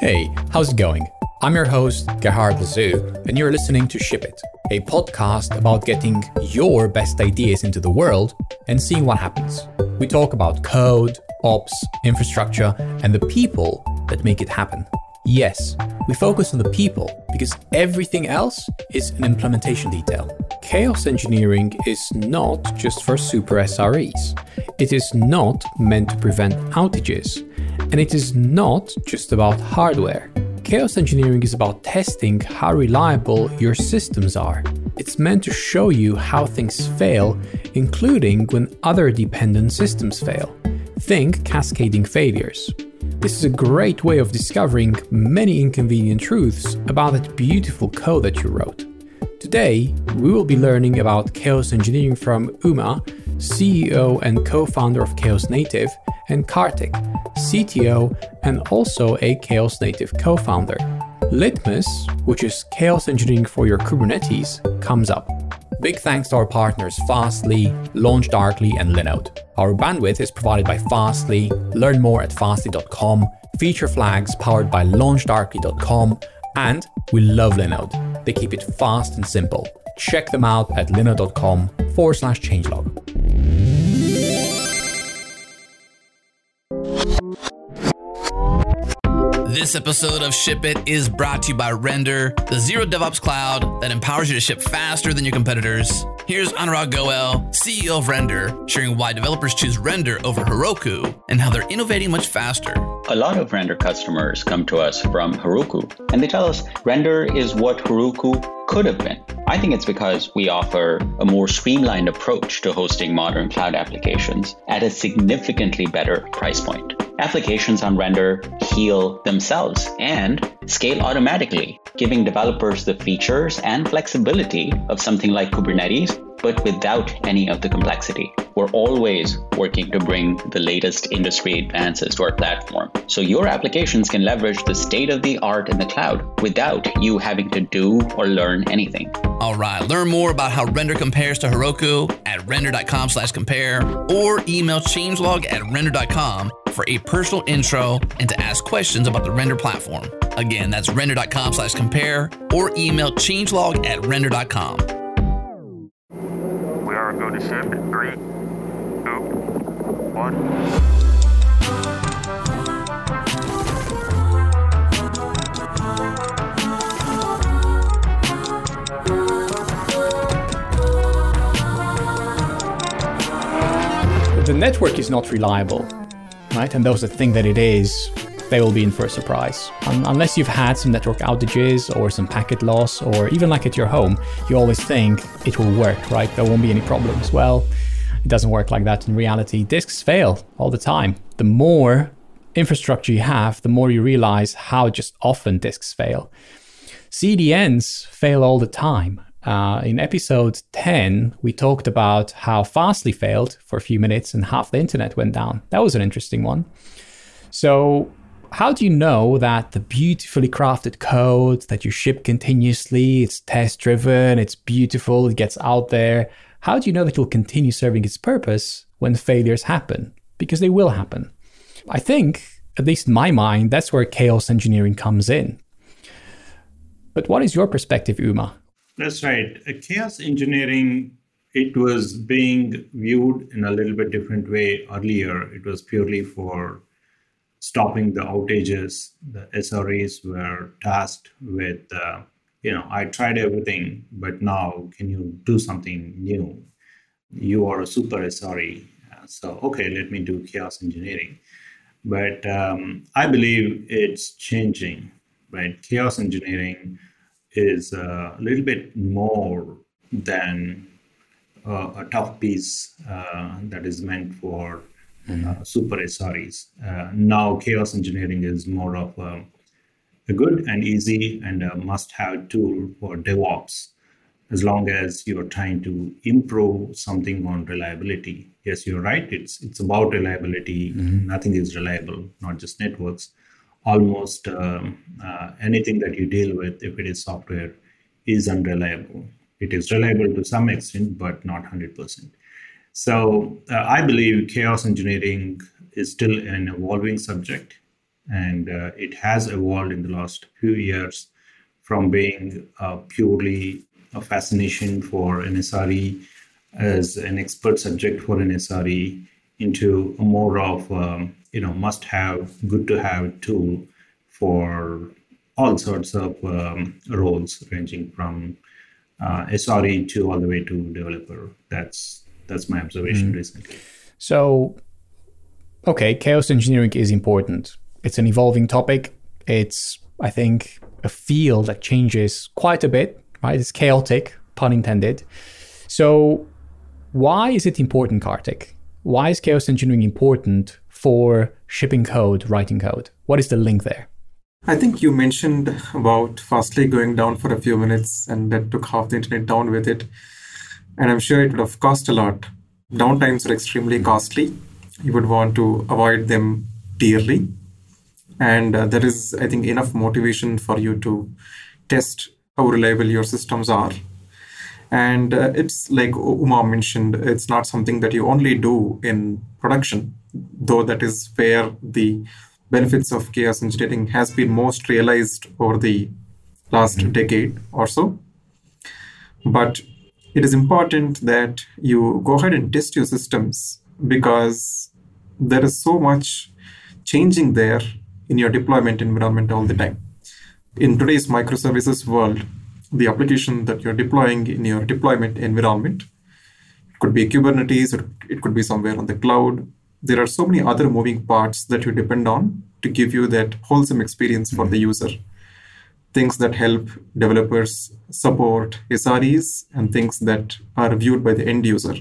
Hey, how's it going? I'm your host, Gerhard Lazou, and you're listening to Ship It, a podcast about getting your best ideas into the world and seeing what happens. We talk about code, ops, infrastructure, and the people that make it happen. Yes, we focus on the people because everything else is an implementation detail. Chaos engineering is not just for super SREs. It is not meant to prevent outages. And it is not just about hardware. Chaos engineering is about testing how reliable your systems are. It's meant to show you how things fail, including when other dependent systems fail. Think cascading failures. This is a great way of discovering many inconvenient truths about that beautiful code that you wrote. Today, we will be learning about chaos engineering from Uma, CEO and co founder of Chaos Native, and Karthik, CTO and also a Chaos Native co founder. Litmus, which is chaos engineering for your Kubernetes, comes up. Big thanks to our partners Fastly, LaunchDarkly, and Linode. Our bandwidth is provided by Fastly. Learn more at fastly.com. Feature flags powered by launchdarkly.com. And we love Linode. They keep it fast and simple. Check them out at linode.com forward slash changelog. This episode of Ship It is brought to you by Render, the zero DevOps cloud that empowers you to ship faster than your competitors. Here's Anurag Goel, CEO of Render, sharing why developers choose Render over Heroku and how they're innovating much faster. A lot of Render customers come to us from Heroku, and they tell us Render is what Heroku could have been. I think it's because we offer a more streamlined approach to hosting modern cloud applications at a significantly better price point. Applications on Render heal themselves and scale automatically, giving developers the features and flexibility of something like Kubernetes, but without any of the complexity. We're always working to bring the latest industry advances to our platform. So your applications can leverage the state of the art in the cloud without you having to do or learn anything. All right, learn more about how Render compares to Heroku at render.com slash compare or email changelog at render.com for a personal intro and to ask questions about the Render platform. Again, that's render.com slash compare or email changelog at render.com. Three, two, one. The network is not reliable, right? And those the thing that it is, they will be in for a surprise. Un- unless you've had some network outages or some packet loss, or even like at your home, you always think it will work, right? There won't be any problems. Well, it doesn't work like that in reality. Disks fail all the time. The more infrastructure you have, the more you realize how just often disks fail. CDNs fail all the time. Uh, in episode 10, we talked about how Fastly failed for a few minutes and half the internet went down. That was an interesting one. So, how do you know that the beautifully crafted code that you ship continuously, it's test driven, it's beautiful, it gets out there? How do you know that it will continue serving its purpose when failures happen? Because they will happen. I think, at least in my mind, that's where chaos engineering comes in. But what is your perspective, Uma? That's right. Chaos engineering, it was being viewed in a little bit different way earlier. It was purely for stopping the outages. The SREs were tasked with, uh, you know, I tried everything, but now can you do something new? You are a super SRE. Uh, So, okay, let me do chaos engineering. But um, I believe it's changing, right? Chaos engineering is a little bit more than uh, a tough piece uh, that is meant for uh, super SREs. Uh, now, chaos engineering is more of a, a good and easy and a must have tool for DevOps as long as you're trying to improve something on reliability. Yes, you're right. It's it's about reliability. Nothing is reliable, not just networks almost um, uh, anything that you deal with, if it is software, is unreliable. It is reliable to some extent, but not 100%. So uh, I believe chaos engineering is still an evolving subject. and uh, it has evolved in the last few years from being uh, purely a fascination for an SRE as an expert subject for an SRE into more of um, you know must have good to have tool for all sorts of um, roles ranging from uh, SRE to all the way to developer. That's that's my observation mm-hmm. recently. So, okay, chaos engineering is important. It's an evolving topic. It's I think a field that changes quite a bit. Right? It's chaotic, pun intended. So, why is it important, Karthik? Why is chaos engineering important for shipping code, writing code? What is the link there? I think you mentioned about Fastly going down for a few minutes and that took half the internet down with it. And I'm sure it would have cost a lot. Downtimes are extremely costly. You would want to avoid them dearly. And uh, there is, I think, enough motivation for you to test how reliable your systems are. And uh, it's like Uma mentioned, it's not something that you only do in production, though that is where the benefits of chaos engineering has been most realized over the last mm-hmm. decade or so. But it is important that you go ahead and test your systems because there is so much changing there in your deployment environment all the time. In today's microservices world, the application that you're deploying in your deployment environment it could be Kubernetes or it could be somewhere on the cloud there are so many other moving parts that you depend on to give you that wholesome experience for mm-hmm. the user. Things that help developers support SREs and things that are viewed by the end user.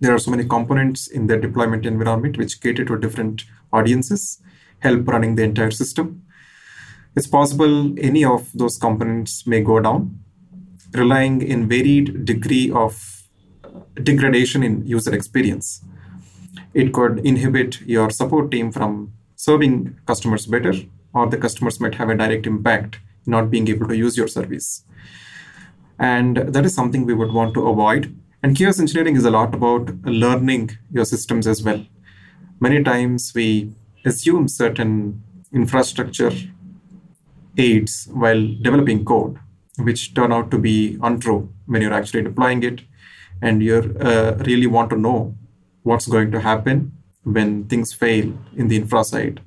There are so many components in the deployment environment which cater to different audiences, help running the entire system. It's possible any of those components may go down, relying in varied degree of degradation in user experience it could inhibit your support team from serving customers better, or the customers might have a direct impact not being able to use your service. And that is something we would want to avoid. And chaos engineering is a lot about learning your systems as well. Many times we assume certain infrastructure aids while developing code, which turn out to be untrue when you're actually deploying it. And you uh, really want to know what's going to happen when things fail in the infra side.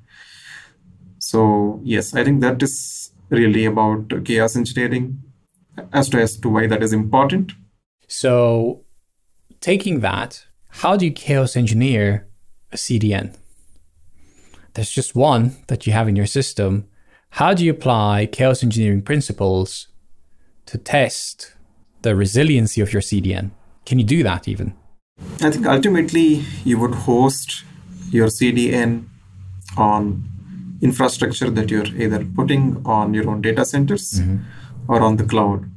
So yes, I think that is really about chaos engineering as to as to why that is important. So taking that, how do you chaos engineer a CDN? There's just one that you have in your system. How do you apply chaos engineering principles to test the resiliency of your CDN? Can you do that even? I think ultimately you would host your CDN on infrastructure that you're either putting on your own data centers mm-hmm. or on the cloud.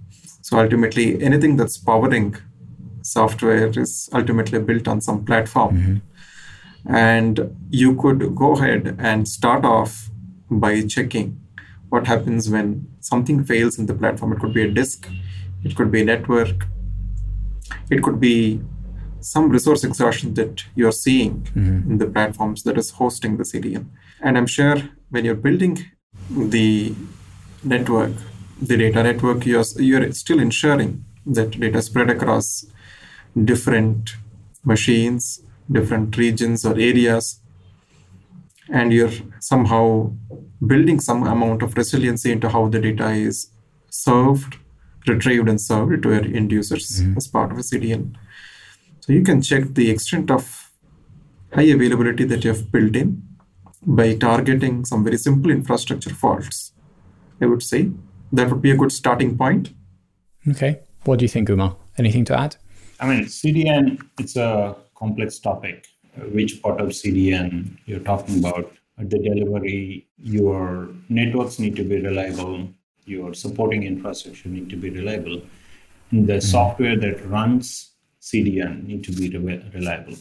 So ultimately, anything that's powering software is ultimately built on some platform. Mm-hmm. And you could go ahead and start off by checking what happens when something fails in the platform. It could be a disk, it could be a network, it could be some resource exhaustion that you're seeing mm-hmm. in the platforms that is hosting the CDN. And I'm sure when you're building the network, the data network, you're, you're still ensuring that data spread across different machines, different regions or areas, and you're somehow building some amount of resiliency into how the data is served, retrieved, and served to your end users mm-hmm. as part of a CDN. So you can check the extent of high availability that you have built in by targeting some very simple infrastructure faults. I would say that would be a good starting point. Okay. What do you think, Uma? Anything to add? I mean, CDN, it's a complex topic. Which part of CDN you're talking about? The delivery, your networks need to be reliable, your supporting infrastructure need to be reliable. And the mm-hmm. software that runs CDN need to be re- reliable,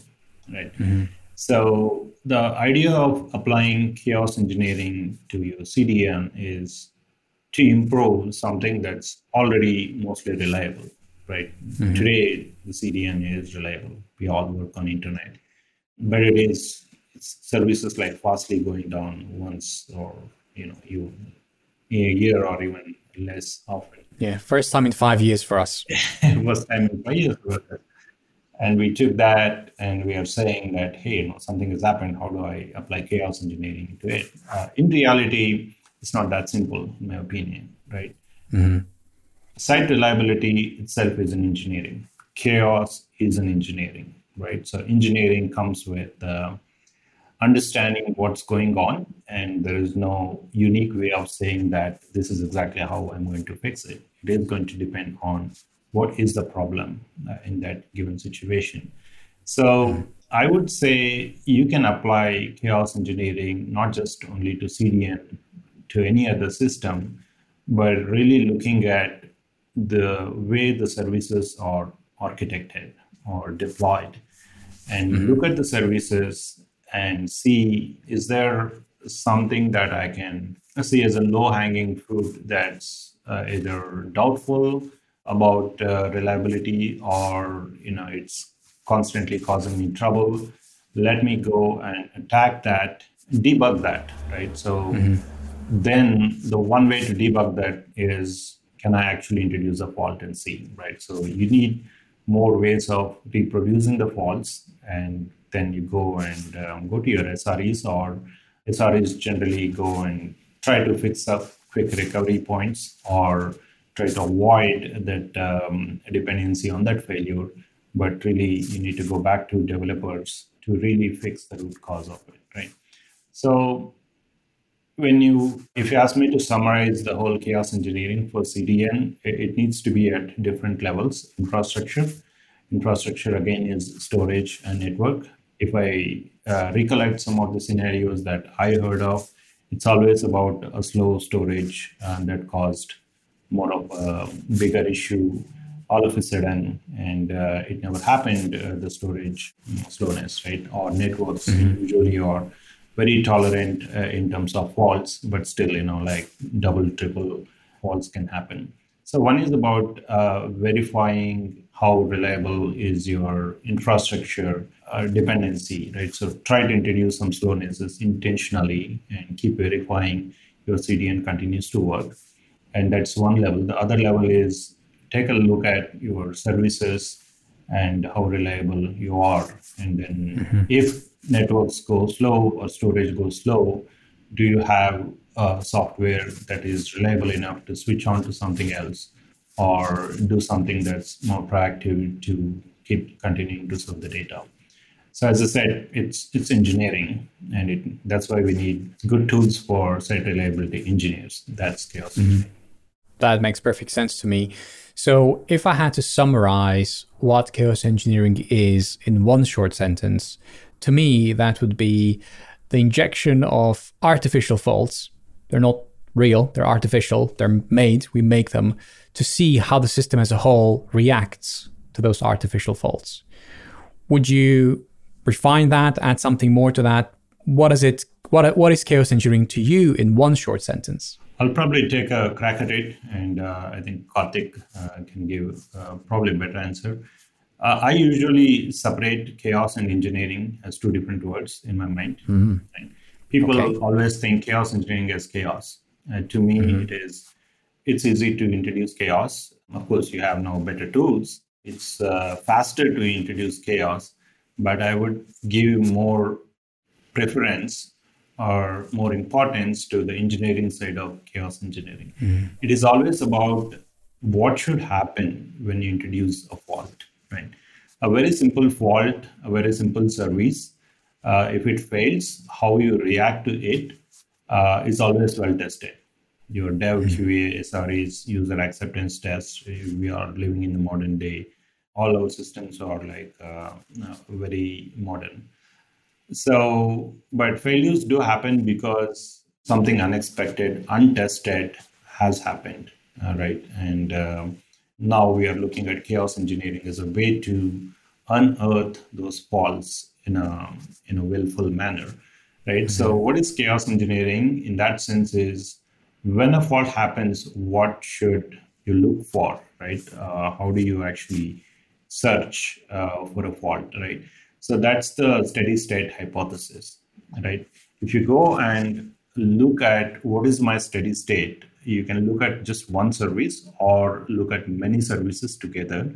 right? Mm-hmm. So the idea of applying chaos engineering to your CDN is to improve something that's already mostly reliable, right? Mm-hmm. Today the CDN is reliable. We all work on internet, but it is services like Fastly going down once or you know you in a year or even less often. Yeah, first time in five years for us. first time in five years for us. And we took that and we are saying that, hey, you know, something has happened. How do I apply chaos engineering to it? Uh, in reality, it's not that simple, in my opinion, right? Mm-hmm. Site reliability itself is an engineering. Chaos is an engineering, right? So engineering comes with uh, understanding what's going on, and there is no unique way of saying that this is exactly how I'm going to fix it. It is going to depend on what is the problem uh, in that given situation. So I would say you can apply chaos engineering not just only to CDN, to any other system, but really looking at the way the services are architected or deployed and mm-hmm. look at the services and see is there something that I can see as a low hanging fruit that's uh, either doubtful about uh, reliability or you know it's constantly causing me trouble let me go and attack that debug that right so mm-hmm. then the one way to debug that is can i actually introduce a fault and see right so you need more ways of reproducing the faults and then you go and um, go to your sres or sres generally go and try to fix up quick recovery points or try to avoid that um, dependency on that failure. But really, you need to go back to developers to really fix the root cause of it, right? So when you if you ask me to summarize the whole chaos engineering for cdn it needs to be at different levels infrastructure infrastructure again is storage and network if i uh, recollect some of the scenarios that i heard of it's always about a slow storage uh, that caused more of a bigger issue all of a sudden and uh, it never happened uh, the storage slowness right? Or networks mm-hmm. usually are very tolerant uh, in terms of faults but still you know like double triple faults can happen. So one is about uh, verifying how reliable is your infrastructure uh, dependency right? So try to introduce some slownesses intentionally and keep verifying your cdn continues to work and that's one level. The other level is take a look at your services and how reliable you are. And then mm-hmm. if networks go slow or storage goes slow do you have a software that is reliable enough to switch on to something else or do something that's more proactive to keep continuing to serve the data? So as i said it's it's engineering and it, that's why we need good tools for site reliability engineers. That's chaos mm-hmm that makes perfect sense to me. So, if I had to summarize what chaos engineering is in one short sentence, to me, that would be the injection of artificial faults. They're not real, they're artificial, they're made, we make them to see how the system as a whole reacts to those artificial faults. Would you refine that, add something more to that? What is it? What, what is chaos engineering to you in one short sentence? I'll probably take a crack at it, and uh, I think Karthik uh, can give uh, probably a better answer. Uh, I usually separate chaos and engineering as two different words in my mind. Mm-hmm. Right? People okay. always think chaos engineering as chaos. Uh, to me, mm-hmm. it is. It's easy to introduce chaos. Of course, you have no better tools. It's uh, faster to introduce chaos, but I would give more preference or more importance to the engineering side of chaos engineering. Mm-hmm. It is always about what should happen when you introduce a fault, right? A very simple fault, a very simple service, uh, if it fails, how you react to it uh, is always well tested. Your dev. QA, SREs, user acceptance tests. We are living in the modern day. All our systems are like uh very modern. So, but failures do happen because something unexpected, untested has happened, uh, right? And uh, now we are looking at chaos engineering as a way to unearth those faults in a in a willful manner, right? Mm-hmm. So, what is chaos engineering in that sense is when a fault happens, what should you look for, right? Uh, how do you actually search uh, for a fault, right? So that's the steady state hypothesis. right? If you go and look at what is my steady state, you can look at just one service or look at many services together.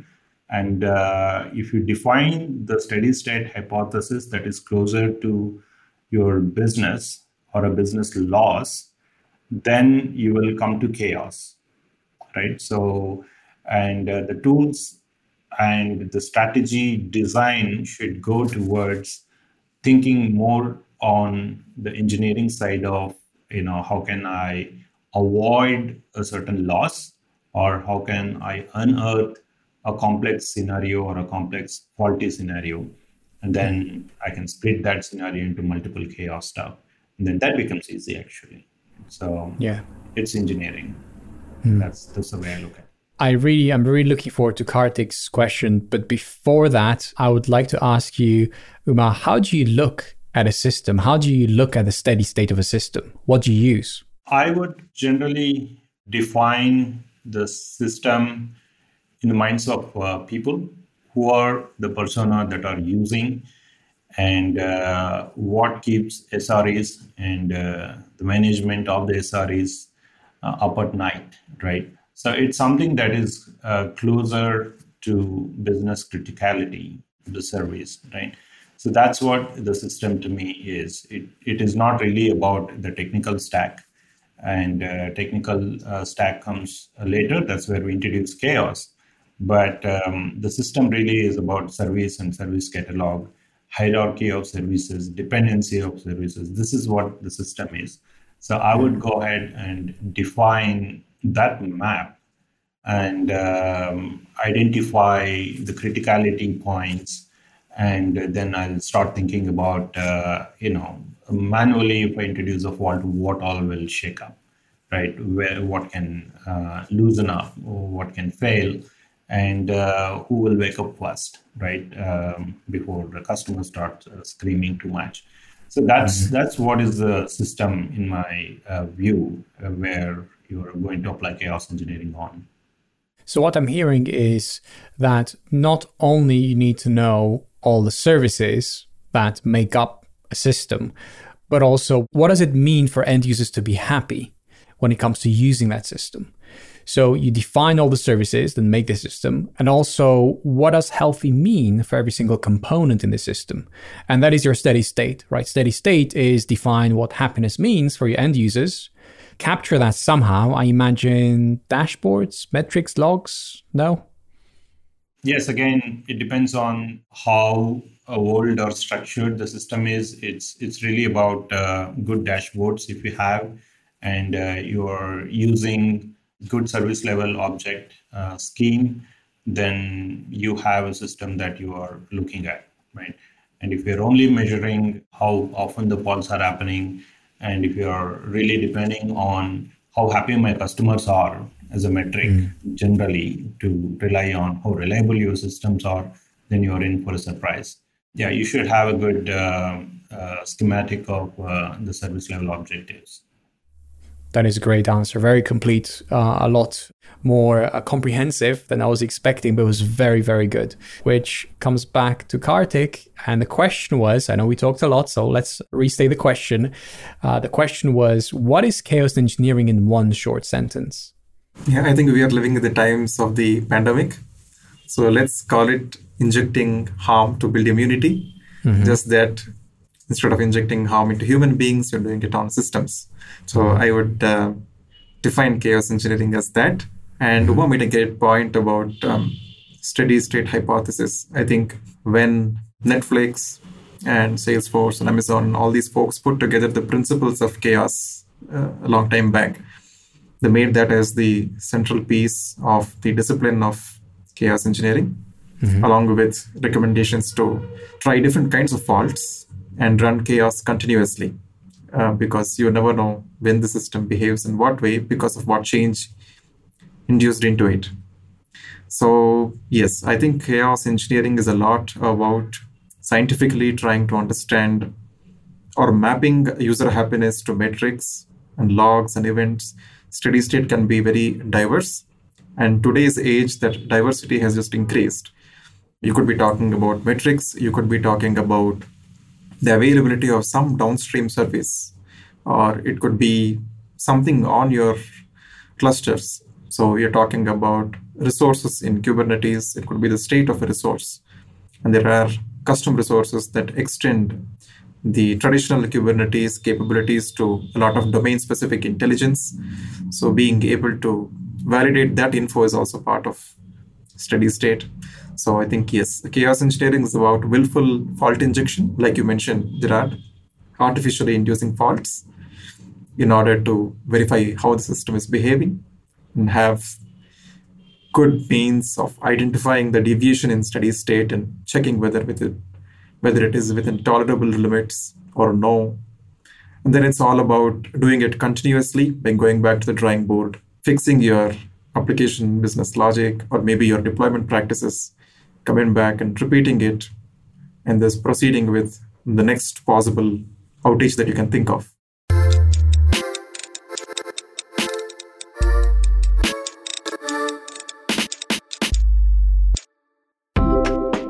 And uh, if you define the steady state hypothesis that is closer to your business or a business loss, then you will come to chaos, right? So, and uh, the tools and the strategy design should go towards thinking more on the engineering side of you know how can i avoid a certain loss or how can i unearth a complex scenario or a complex faulty scenario? And then i can split that scenario into multiple chaos stuff. And then that becomes easy actually. So yeah. it's engineering. Hmm. That's that's the way i look at it I really, I'm really looking forward to Karthik's question. But before that, I would like to ask you, Uma, how do you look at a system? How do you look at the steady state of a system? What do you use? I would generally define the system in the minds of uh, people who are the persona that are using and uh, what keeps SREs and uh, the management of the SREs uh, up at night, right? So it's something that is uh, closer to business criticality, the service, right? So that's what the system to me is. It, it is not really about the technical stack, and uh, technical uh, stack comes later. That's where we introduce chaos. But um, the system really is about service and service catalog, hierarchy of services, dependency of services. This is what the system is. So I would go ahead and define that map and um, identify the criticality points. And then i'll start thinking about uh, you know manually if i introduce a fault what all will shake up right? Where what can uh, loosen up what can fail and uh, who will wake up first right um, before the customer starts uh, screaming too much. So that's mm-hmm. that's what is the system in my uh, view uh, where you're going to apply chaos engineering on. So what I'm hearing is that not only you need to know all the services that make up a system, but also what does it mean for end users to be happy when it comes to using that system? So you define all the services that make the system, and also what does healthy mean for every single component in the system? And that is your steady state, right? Steady state is define what happiness means for your end users, capture that somehow. I imagine dashboards, metrics, logs. No. Yes, again, it depends on how old or structured the system is. It's it's really about uh, good dashboards if you have, and uh, you're using good service level object uh, scheme, then you have a system that you are looking at, right? And if you're only measuring how often the faults are happening, and if you're really depending on how happy my customers are as a metric mm. generally to rely on how reliable your systems are, then you're in for a surprise. Yeah, you should have a good uh, uh, schematic of uh, the service level objectives. That is a great answer. Very complete, uh, a lot more uh, comprehensive than I was expecting, but it was very, very good. Which comes back to Karthik. And the question was I know we talked a lot, so let's restate the question. Uh, the question was What is chaos engineering in one short sentence? Yeah, I think we are living in the times of the pandemic. So let's call it injecting harm to build immunity. Mm-hmm. Just that instead of injecting harm into human beings, you're doing it on systems. So mm-hmm. I would uh, define chaos engineering as that. And. Uma made a great point about um, steady state hypothesis. I think when Netflix and Salesforce and Amazon, all these folks put together the principles of chaos uh, a long time back, they made that as the central piece of the discipline of chaos engineering, mm-hmm. along with recommendations to try different kinds of faults and run chaos continuously uh, because you never know when the system behaves in what way because of what change induced into it. So, yes, I think chaos engineering is a lot about scientifically trying to understand or mapping user happiness to metrics and logs and events. Steady state can be very diverse. And today's age, that diversity has just increased. You could be talking about metrics, you could be talking about the availability of some downstream service, or it could be something on your clusters. So we are talking about resources in Kubernetes. It could be the state of a resource. And there are custom resources that extend the traditional Kubernetes capabilities to a lot of domain specific intelligence. So being able to validate that info is also part of steady state. So I think yes, chaos engineering is about willful fault injection, like you mentioned, Gerhard, artificially inducing faults in order to verify how the system is behaving and have good means of identifying the deviation in steady state and checking whether with it whether it is within tolerable limits or no. And then it's all about doing it continuously by going back to the drawing board, fixing your application business logic or maybe your deployment practices, coming back and repeating it, and thus proceeding with the next possible outage that you can think of.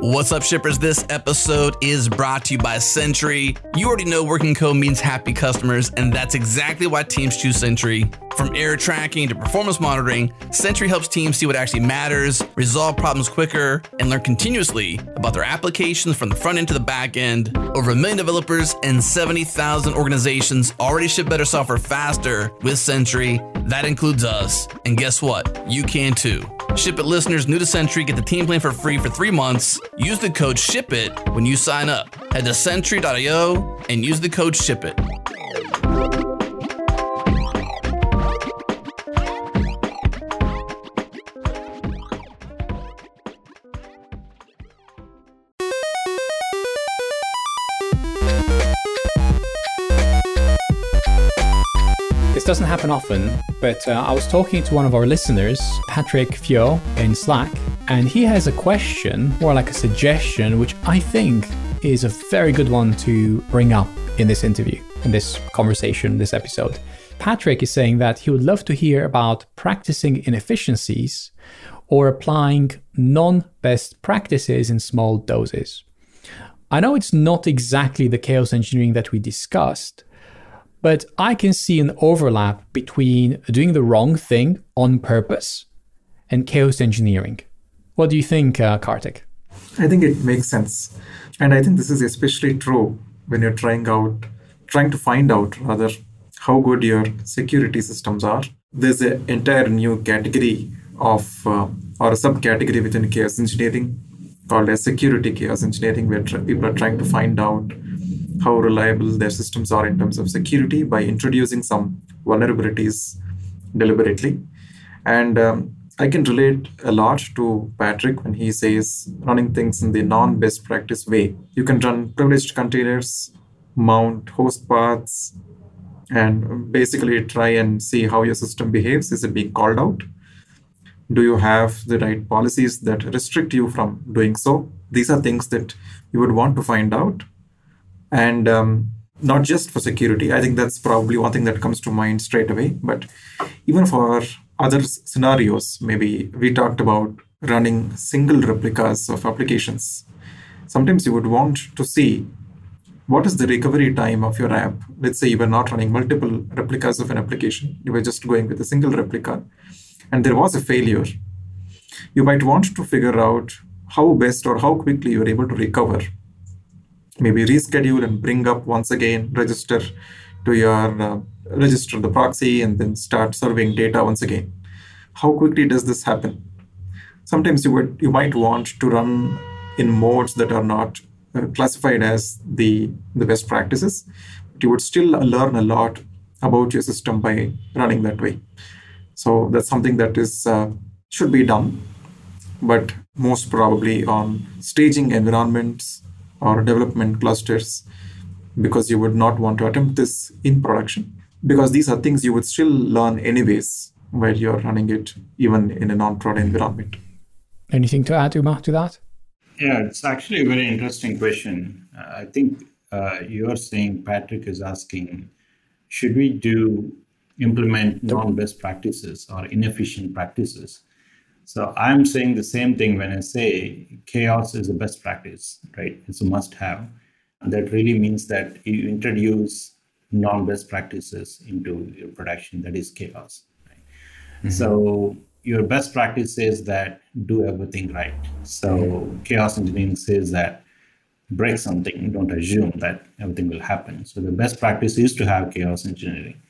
What's up, shippers? This episode is brought to you by Sentry. You already know working code means happy customers, and that's exactly why teams choose Sentry. From error tracking to performance monitoring, Sentry helps teams see what actually matters, resolve problems quicker, and learn continuously about their applications from the front end to the back end. Over a million developers and 70,000 organizations already ship better software faster with Sentry. That includes us. And guess what? You can too. Ship It listeners new to Sentry get the team plan for free for three months. Use the code SHIPIT when you sign up. Head to sentry.io and use the code SHIPIT. Happen often, but uh, I was talking to one of our listeners, Patrick Fio, in Slack, and he has a question, or like a suggestion, which I think is a very good one to bring up in this interview, in this conversation, this episode. Patrick is saying that he would love to hear about practicing inefficiencies or applying non best practices in small doses. I know it's not exactly the chaos engineering that we discussed, but I can see an overlap between doing the wrong thing on purpose and chaos engineering. What do you think, uh, Karthik? I think it makes sense. And I think this is especially true when you're trying out, trying to find out rather how good your security systems are. There's an entire new category of, uh, or a subcategory within chaos engineering called as security chaos engineering, where tr- people are trying to find out how reliable their systems are in terms of security by introducing some vulnerabilities deliberately. And um, I can relate a lot to Patrick when he says running things in the non best practice way. You can run privileged containers, mount host paths, and basically try and see how your system behaves. Is it being called out? Do you have the right policies that restrict you from doing so? These are things that you would want to find out and um, not just for security. I think that's probably one thing that comes to mind straight away. But even for other scenarios, maybe we talked about running single replicas of applications. Sometimes you would want to see what is the recovery time of your app. Let's say you were not running multiple replicas of an application, you were just going with a single replica, and there was a failure. You might want to figure out how best or how quickly you are able to recover maybe reschedule and bring up once again, register to your uh, register the proxy and then start serving data once again. How quickly does this happen? Sometimes you would you might want to run in modes that are not uh, classified as the the best practices, but you would still learn a lot about your system by running that way. So that's something that is uh, should be done, but most probably on staging environments or development clusters because you would not want to attempt this in production because these are things you would still learn anyways while you're running it even in a non-prod environment. Anything to add, Uma, to that? Yeah, it's actually a very interesting question. Uh, I think uh, you're saying Patrick is asking, should we do implement non-best practices or inefficient practices? So I'm saying the same thing when I say chaos is a best practice, right? It's a must have. And that really means that you introduce non best practices into your production, that is chaos. Right? Mm-hmm. So, your best practice is that do everything right. So, chaos engineering says that break something, don't assume that everything will happen. So, the best practice is to have chaos engineering.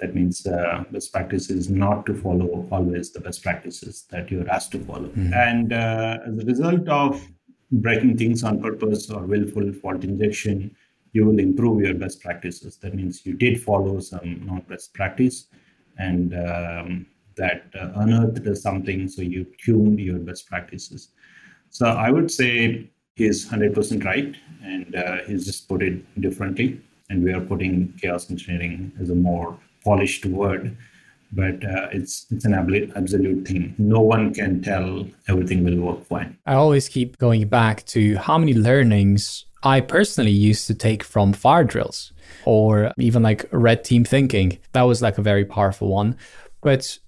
That means uh, best practice is not to follow always the best practices that you're asked to follow. Mm-hmm. And uh, as a result of breaking things on purpose or willful fault injection, you will improve your best practices. That means you did follow some not best practice and um, that uh, unearthed something, so you tuned your best practices. So I would say he's 100% right, and uh, he's just put it differently. And we are putting chaos engineering as a more polished word but uh, it's it's an absolute thing. No one can tell everything will work fine. I always keep going back to how many learnings I personally used to take from fire drills or even like red team thinking. That was like a very powerful one. But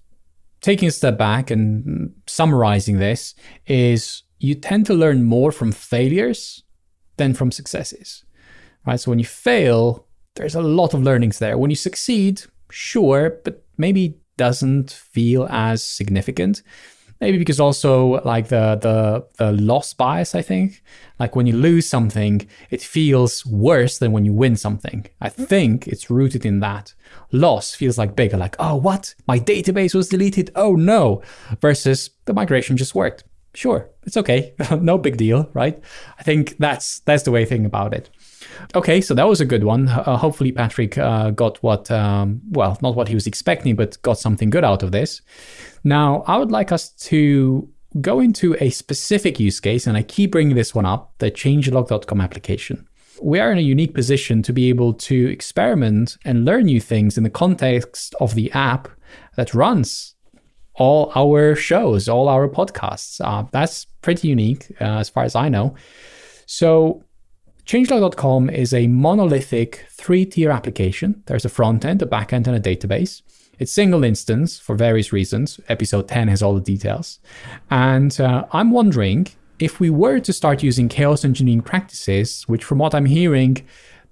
taking a step back and summarizing this is you tend to learn more from failures than from successes. Right? So when you fail, there's a lot of learnings there. When you succeed, sure, but maybe doesn't feel as significant. Maybe because also like the the the loss bias, I think. Like when you lose something, it feels worse than when you win something. I think it's rooted in that. Loss feels like bigger, like, oh what? My database was deleted. Oh no. Versus the migration just worked. Sure, it's okay. no big deal, right? I think that's that's the way to think about it. Okay, so that was a good one. Uh, hopefully, Patrick uh, got what, um, well, not what he was expecting, but got something good out of this. Now, I would like us to go into a specific use case, and I keep bringing this one up the changelog.com application. We are in a unique position to be able to experiment and learn new things in the context of the app that runs all our shows, all our podcasts. Uh, that's pretty unique uh, as far as I know. So, Changelog.com is a monolithic three tier application. There's a front end, a back end, and a database. It's single instance for various reasons. Episode 10 has all the details. And uh, I'm wondering if we were to start using chaos engineering practices, which from what I'm hearing,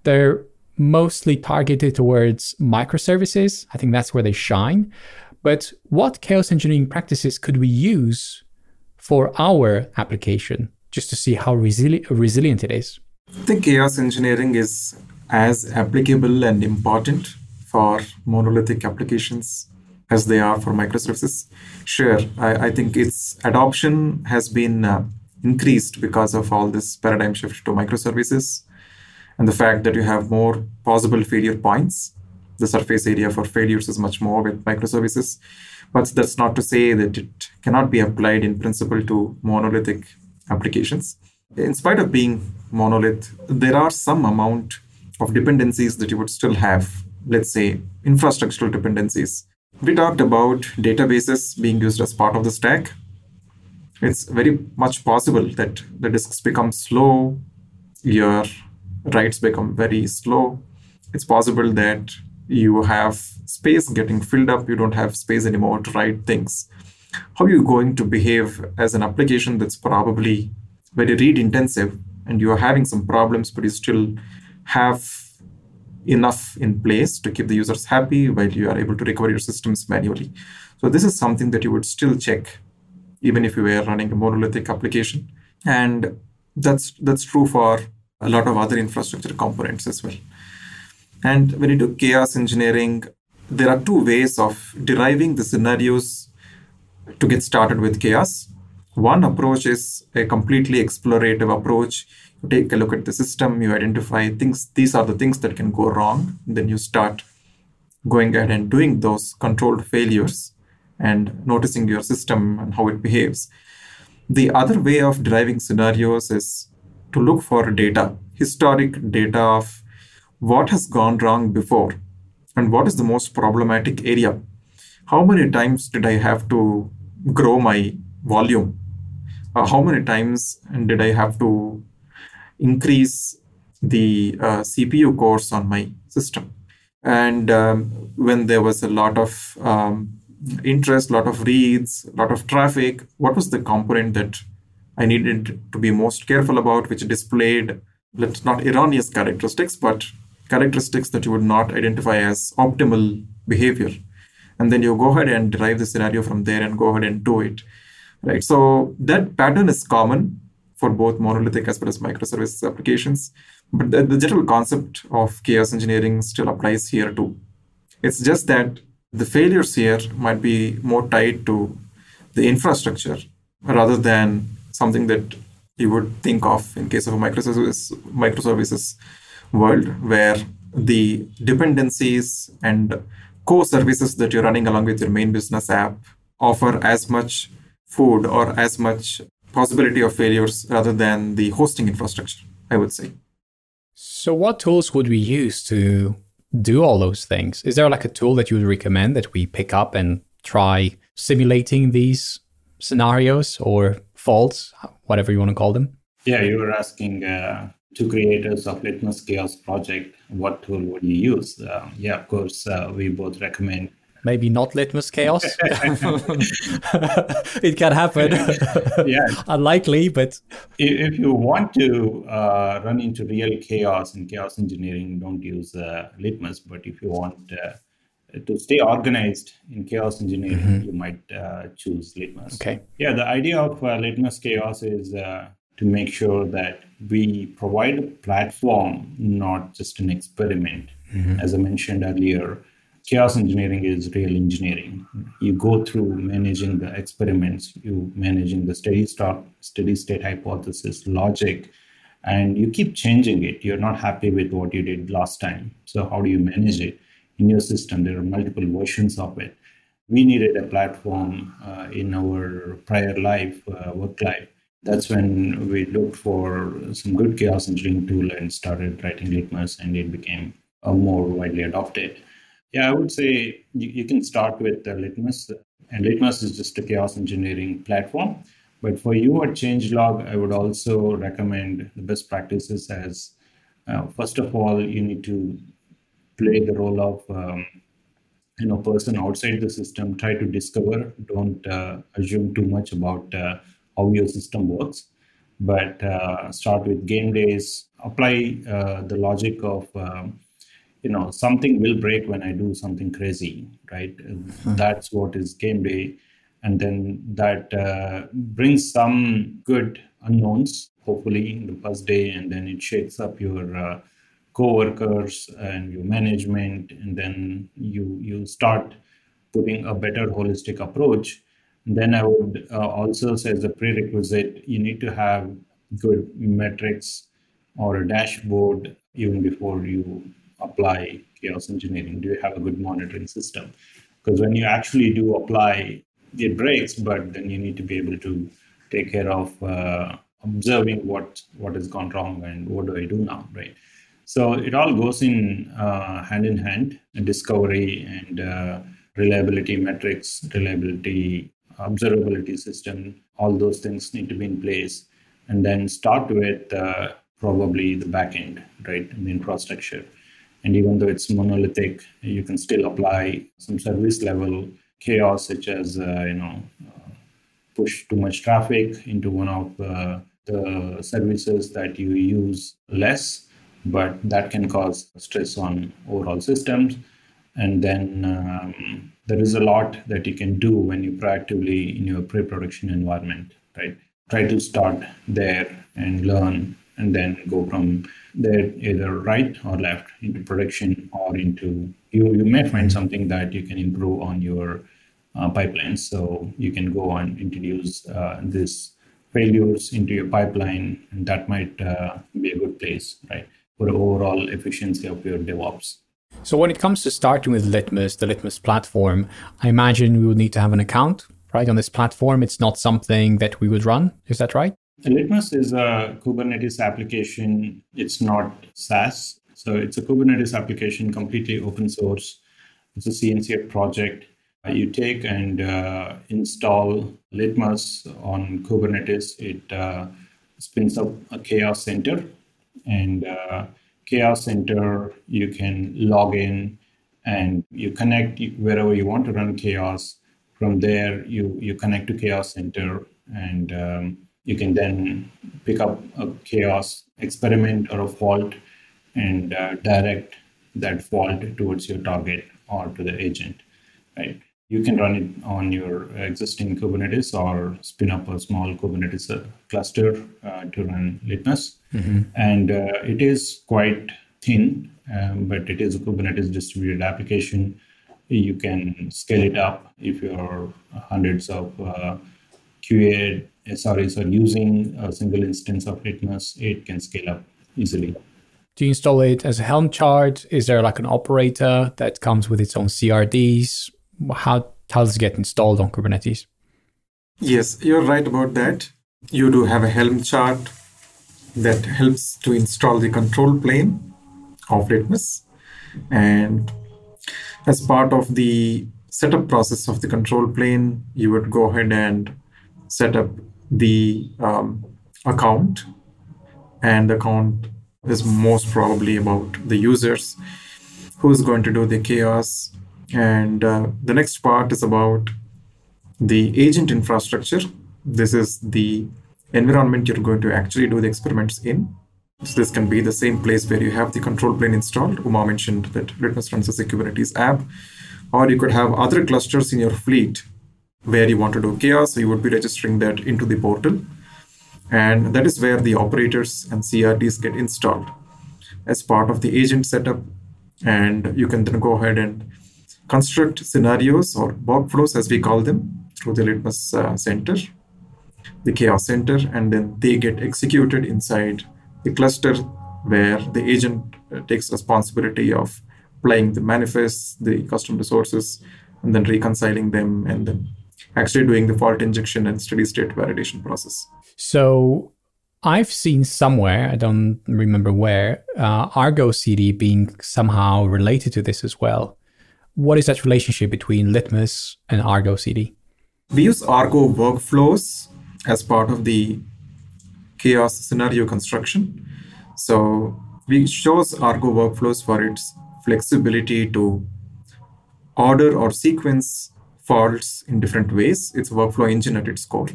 they're mostly targeted towards microservices. I think that's where they shine. But what chaos engineering practices could we use for our application just to see how resili- resilient it is? I think chaos engineering is as applicable and important for monolithic applications as they are for microservices. Sure, I, I think its adoption has been uh, increased because of all this paradigm shift to microservices and the fact that you have more possible failure points. The surface area for failures is much more with microservices. But that's not to say that it cannot be applied in principle to monolithic applications in spite of being monolith, there are some amount of dependencies that you would still have, let's say infrastructural dependencies. We talked about databases being used as part of the stack. It's very much possible that the disks become slow, your writes become very slow. It's possible that you have space getting filled up, you don't have space anymore to write things. How are you going to behave as an application that's probably very read intensive and you are having some problems, but you still have enough in place to keep the users happy while you are able to recover your systems manually. So this is something that you would still check even if you were running a monolithic application. And that's that's true for a lot of other infrastructure components as well. And when you do chaos engineering, there are two ways of deriving the scenarios to get started with chaos. One approach is a completely explorative approach. You take a look at the system, you identify things, these are the things that can go wrong. Then you start going ahead and doing those controlled failures and noticing your system and how it behaves. The other way of deriving scenarios is to look for data, historic data of what has gone wrong before and what is the most problematic area. How many times did I have to grow my volume uh, how many times did I have to increase the uh, CPU cores on my system? And um, when there was a lot of um, interest, a lot of reads, a lot of traffic, what was the component that I needed to be most careful about, which displayed let's not erroneous characteristics, but characteristics that you would not identify as optimal behavior. And then you go ahead and derive the scenario from there and go ahead and do it. Right. So that pattern is common for both monolithic as well as microservices applications. But the, the general concept of chaos engineering still applies here too. It's just that the failures here might be more tied to the infrastructure rather than something that you would think of in case of a microservice microservices world where the dependencies and core services that you're running along with your main business app offer as much food or as much possibility of failures rather than the hosting infrastructure, I would say. So, what tools would we use to do all those things? Is there like a tool that you would recommend that we pick up and try simulating these scenarios or faults, whatever you want to call them? Yeah, you were asking uh, two creators of Litmus Chaos project, what tool would you use? Uh, yeah, of course, uh, we both recommend maybe not litmus chaos. it can happen. yeah, unlikely, but if you want to uh, run into real chaos in chaos engineering, don't use uh, litmus. But if you want uh, to stay organized in chaos engineering, mm-hmm. you might uh, choose litmus. Okay. Yeah, the idea of uh, litmus chaos is uh, to make sure that we provide a platform, not just an experiment. Mm-hmm. As I mentioned earlier chaos engineering is real engineering. You go through managing the experiments, you managing the steady steady state hypothesis, logic, and you keep changing it. You're not happy with what you did last time. So how do you manage it in your system? There are multiple versions of it. We needed a platform uh, in our prior life, uh, work life. That's when we looked for some good chaos engineering tool and started writing Litmus, and it became uh, more widely adopted. Yeah, I would say you, you can start with uh, Litmus, and Litmus is just a chaos engineering platform. But for you at Changelog, I would also recommend the best practices as uh, first of all, you need to play the role of um, you know person outside the system. Try to discover. Don't uh, assume too much about uh, how your system works. But uh, start with game days. Apply uh, the logic of um, you know something will break when i do something crazy right? Hmm. that's what is game day. And then that uh, brings some good unknowns hopefully in the first day. And then it shakes up your uh, co-workers and your management. And then you you start putting a better holistic approach. And then i would uh, also say as a prerequisite you need to have good metrics or a dashboard even before you apply chaos engineering? Do you have a good monitoring system? Because when you actually do apply, it breaks, but then you need to be able to take care of uh, observing what what has gone wrong and what do I do now, right? So it all goes in uh, hand in hand, discovery and uh, reliability metrics, reliability, observability system, all those things need to be in place. And then start with uh, probably the backend, right, and the infrastructure. And even though it's monolithic, you can still apply some service level chaos, such as uh, you know uh, push too much traffic into one of uh, the services that you use less, but that can cause stress on overall systems. And then um, there is a lot that you can do when you proactively in your pre-production environment, right? Try to start there and learn and then go from there either right or left into production or into you you may find something that you can improve on your uh, pipelines. So you can go and introduce uh, this failures into your pipeline and that might uh, be a good place right for overall efficiency of your devops. So when it comes to starting with litmus the litmus platform i imagine we would need to have an account right on this platform. It's not something that we would run. Is that right Litmus is a Kubernetes application. It's not SaaS. So it's a Kubernetes application, completely open source. It's a CNCF project. Uh, you take and uh, install Litmus on Kubernetes. It uh, spins up a Chaos Center. And uh, Chaos Center, you can log in and you connect wherever you want to run Chaos. From there, you, you connect to Chaos Center and um, you can then pick up a chaos experiment or a fault and uh, direct that fault towards your target or to the agent, right? You can run it on your existing Kubernetes or spin up a small Kubernetes uh, cluster uh, to run Litmus. Mm-hmm. And uh, it is quite thin, um, but it is a Kubernetes distributed application. You can scale it up if you're hundreds of uh, QA SREs are using a single instance of Litmus. It can scale up easily. Do you install it as a Helm chart? Is there like an operator that comes with its own CRDs? How, how does it get installed on Kubernetes? Yes, you're right about that. You do have a Helm chart that helps to install the control plane of Litmus. And as part of the setup process of the control plane, you would go ahead and set up the um, account. And the account is most probably about the users who's going to do the chaos. And uh, the next part is about the agent infrastructure. This is the environment you're going to actually do the experiments in. So this can be the same place where you have the control plane installed. Uma mentioned that litmus runs as a kubernetes app. Or you could have other clusters in your fleet where you want to do chaos you would be registering that into the portal and that is where the operators and CRDs get installed as part of the agent setup. And you can then go ahead and construct scenarios or workflows, as we call them, through the Litmus uh, Center, the Chaos Center, and then they get executed inside the cluster where the agent uh, takes responsibility of playing the manifests, the custom resources, and then reconciling them, and then actually doing the fault injection and steady state validation process. So I've seen somewhere, I don't remember where, uh, Argo CD being somehow related to this as well. What is that relationship between Litmus and Argo CD? We use Argo workflows as part of the chaos scenario construction. So we chose Argo workflows for its flexibility to order or sequence faults in different ways. It's a workflow engine at its core.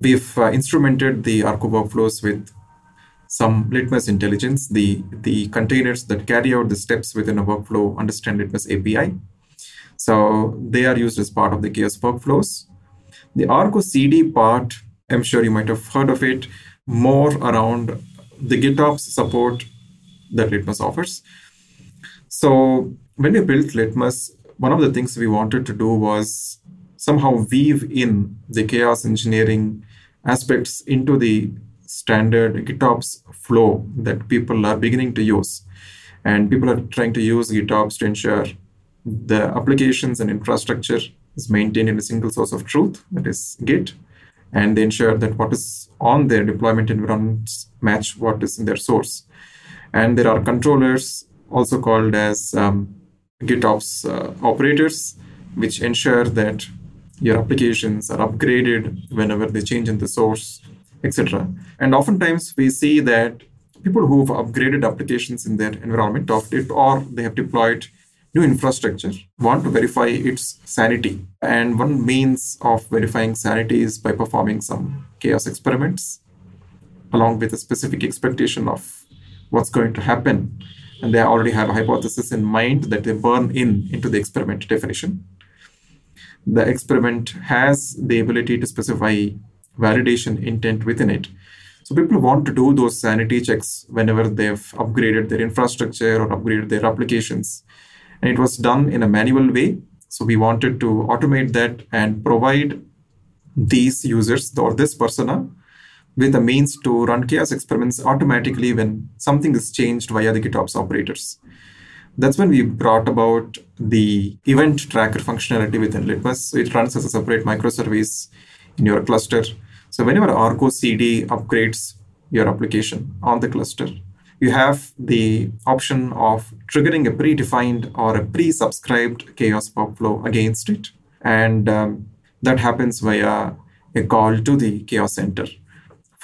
We've uh, instrumented the Argo workflows with some Litmus intelligence. The, the containers that carry out the steps within a workflow understand Litmus API. So they are used as part of the chaos workflows. The Argo CD part, I'm sure you might have heard of it, more around the GitOps support that Litmus offers. So when we built Litmus, one of the things we wanted to do was somehow weave in the chaos engineering aspects into the standard GitOps flow that people are beginning to use. And people are trying to use GitOps to ensure the applications and infrastructure is maintained in a single source of truth, that is Git, and they ensure that what is on their deployment environments match what is in their source. And there are controllers, also called as um, GitOps uh, operators, which ensure that your applications are upgraded whenever they change in the source, etc. And oftentimes we see that people who've upgraded applications in their environment of it or they have deployed new infrastructure want to verify its sanity. And one means of verifying sanity is by performing some chaos experiments along with a specific expectation of what's going to happen. And they already have a hypothesis in mind that they burn in into the experiment definition the experiment has the ability to specify validation intent within it. So people want to do those sanity checks whenever they've upgraded their infrastructure or upgraded their applications. And it was done in a manual way. So we wanted to automate that and provide these users or this persona with a means to run chaos experiments automatically when something is changed via the GitOps operators. That's when we brought about the event tracker functionality within Litmus. So it runs as a separate microservice in your cluster. So whenever Argo CD upgrades your application on the cluster, you have the option of triggering a predefined or a pre-subscribed chaos workflow against it. And um, that happens via a call to the chaos center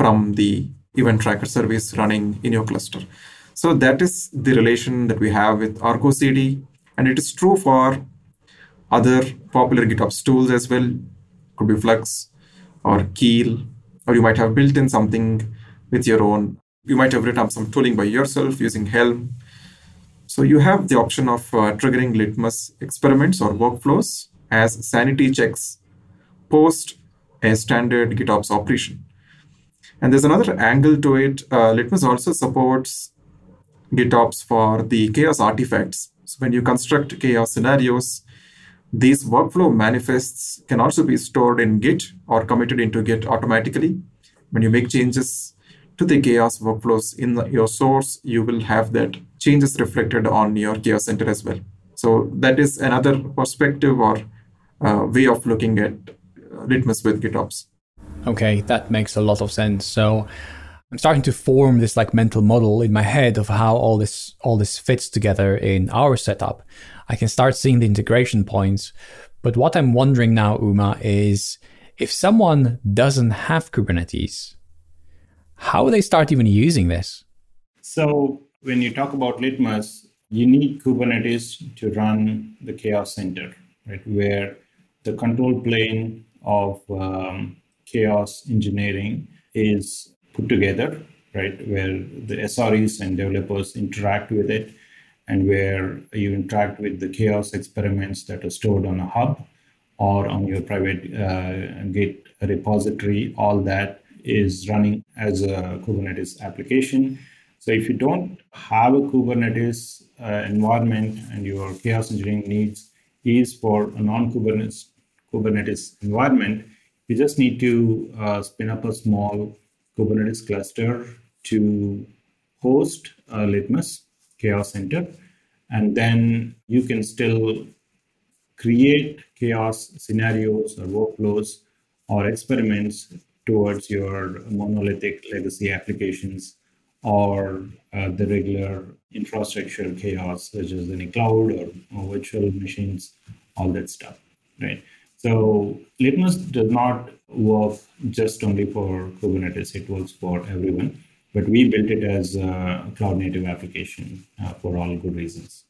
from the event tracker service running in your cluster. So that is the relation that we have with Argo CD. And it is true for other popular GitOps tools as well. Could be Flux or Keel or you might have built in something with your own. You might have written up some tooling by yourself using Helm. So you have the option of uh, triggering litmus experiments or workflows as sanity checks post a standard GitOps operation. And there's another angle to it. Uh, Litmus also supports GitOps for the chaos artifacts. So when you construct chaos scenarios, these workflow manifests can also be stored in Git or committed into Git automatically. When you make changes to the chaos workflows in your source, you will have that changes reflected on your chaos center as well. So that is another perspective or uh, way of looking at Litmus with GitOps. Okay, that makes a lot of sense. So I'm starting to form this like mental model in my head of how all this all this fits together in our setup. I can start seeing the integration points. But what I'm wondering now, Uma, is if someone doesn't have Kubernetes, how do they start even using this? So when you talk about Litmus, you need Kubernetes to run the chaos center, right? Where the control plane of um, chaos engineering is put together, right, where the SREs and developers interact with it, and where you interact with the chaos experiments that are stored on a hub or on your private uh, Git repository. All that is running as a Kubernetes application. So if you don't have a Kubernetes uh, environment and your chaos engineering needs is for a non-Kubernetes Kubernetes environment, you just need to uh, spin up a small Kubernetes cluster to host a Litmus Chaos Center. And then you can still create chaos scenarios or workflows or experiments towards your monolithic legacy applications or uh, the regular infrastructure chaos, such as any cloud or, or virtual machines, all that stuff, right? So Litmus does not work just only for Kubernetes, it works for everyone. But we built it as a cloud native application uh, for all good reasons.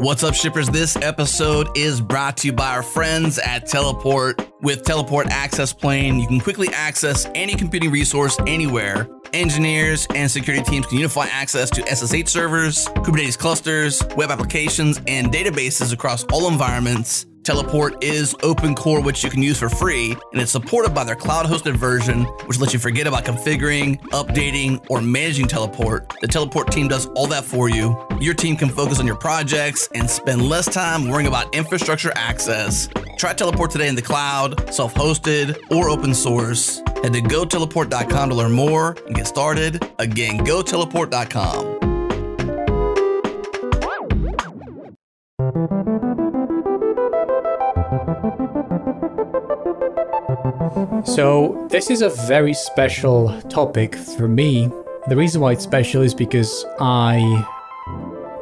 What's up, shippers? This episode is brought to you by our friends at Teleport. With Teleport Access Plane, you can quickly access any computing resource anywhere. Engineers and security teams can unify access to SSH servers, Kubernetes clusters, web applications, and databases across all environments Teleport is open core, which you can use for free, and it's supported by their cloud hosted version, which lets you forget about configuring, updating, or managing Teleport. The Teleport team does all that for you. Your team can focus on your projects and spend less time worrying about infrastructure access. Try Teleport today in the cloud, self hosted, or open source. Head to goteleport.com to learn more and get started. Again, goteleport.com. So, this is a very special topic for me. The reason why it's special is because I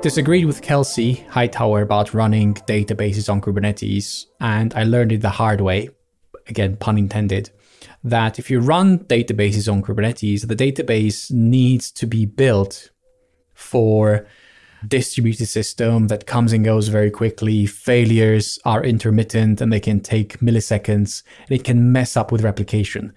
disagreed with Kelsey Hightower about running databases on Kubernetes, and I learned it the hard way. Again, pun intended. That if you run databases on Kubernetes, the database needs to be built for distributed system that comes and goes very quickly. Failures are intermittent and they can take milliseconds and it can mess up with replication.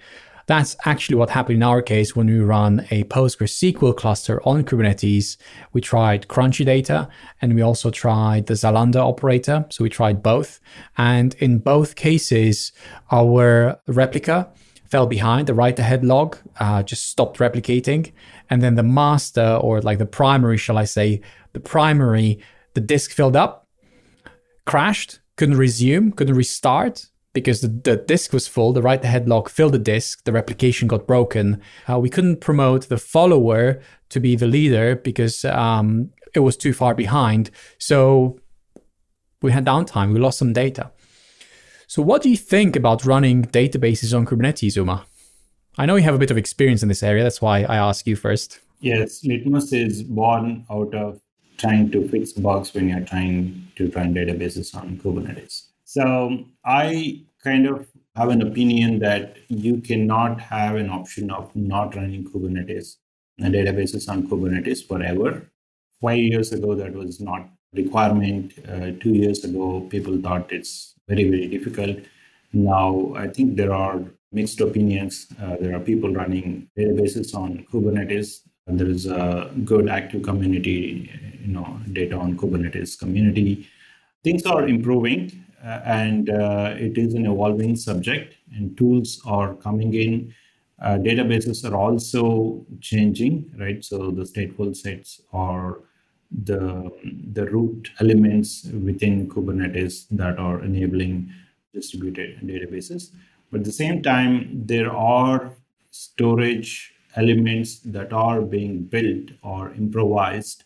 That's actually what happened in our case when we run a PostgreSQL cluster on Kubernetes. We tried Crunchy Data and we also tried the Zalando operator. So we tried both. And in both cases, our replica fell behind. The write ahead log uh, just stopped replicating. And then the master, or like the primary, shall I say, the primary, the disk filled up, crashed, couldn't resume, couldn't restart because the, the disk was full. The write ahead log filled the disk, the replication got broken. Uh, we couldn't promote the follower to be the leader because um, it was too far behind. So we had downtime, we lost some data. So, what do you think about running databases on Kubernetes, Uma? I know you have a bit of experience in this area. That's why I ask you first. Yes, Litmus is born out of trying to fix bugs when you're trying to run databases on Kubernetes. So I kind of have an opinion that you cannot have an option of not running Kubernetes and databases on Kubernetes forever. Five years ago, that was not requirement. Uh, two years ago, people thought it's very, very difficult. Now, I think there are mixed opinions. Uh, there are people running databases on Kubernetes. There is a good active community, you know, data on Kubernetes community. Things are improving, uh, and uh, it is an evolving subject. And tools are coming in. Uh, databases are also changing, right? So the stateful sets are the the root elements within Kubernetes that are enabling distributed databases. But at the same time, there are storage elements that are being built or improvised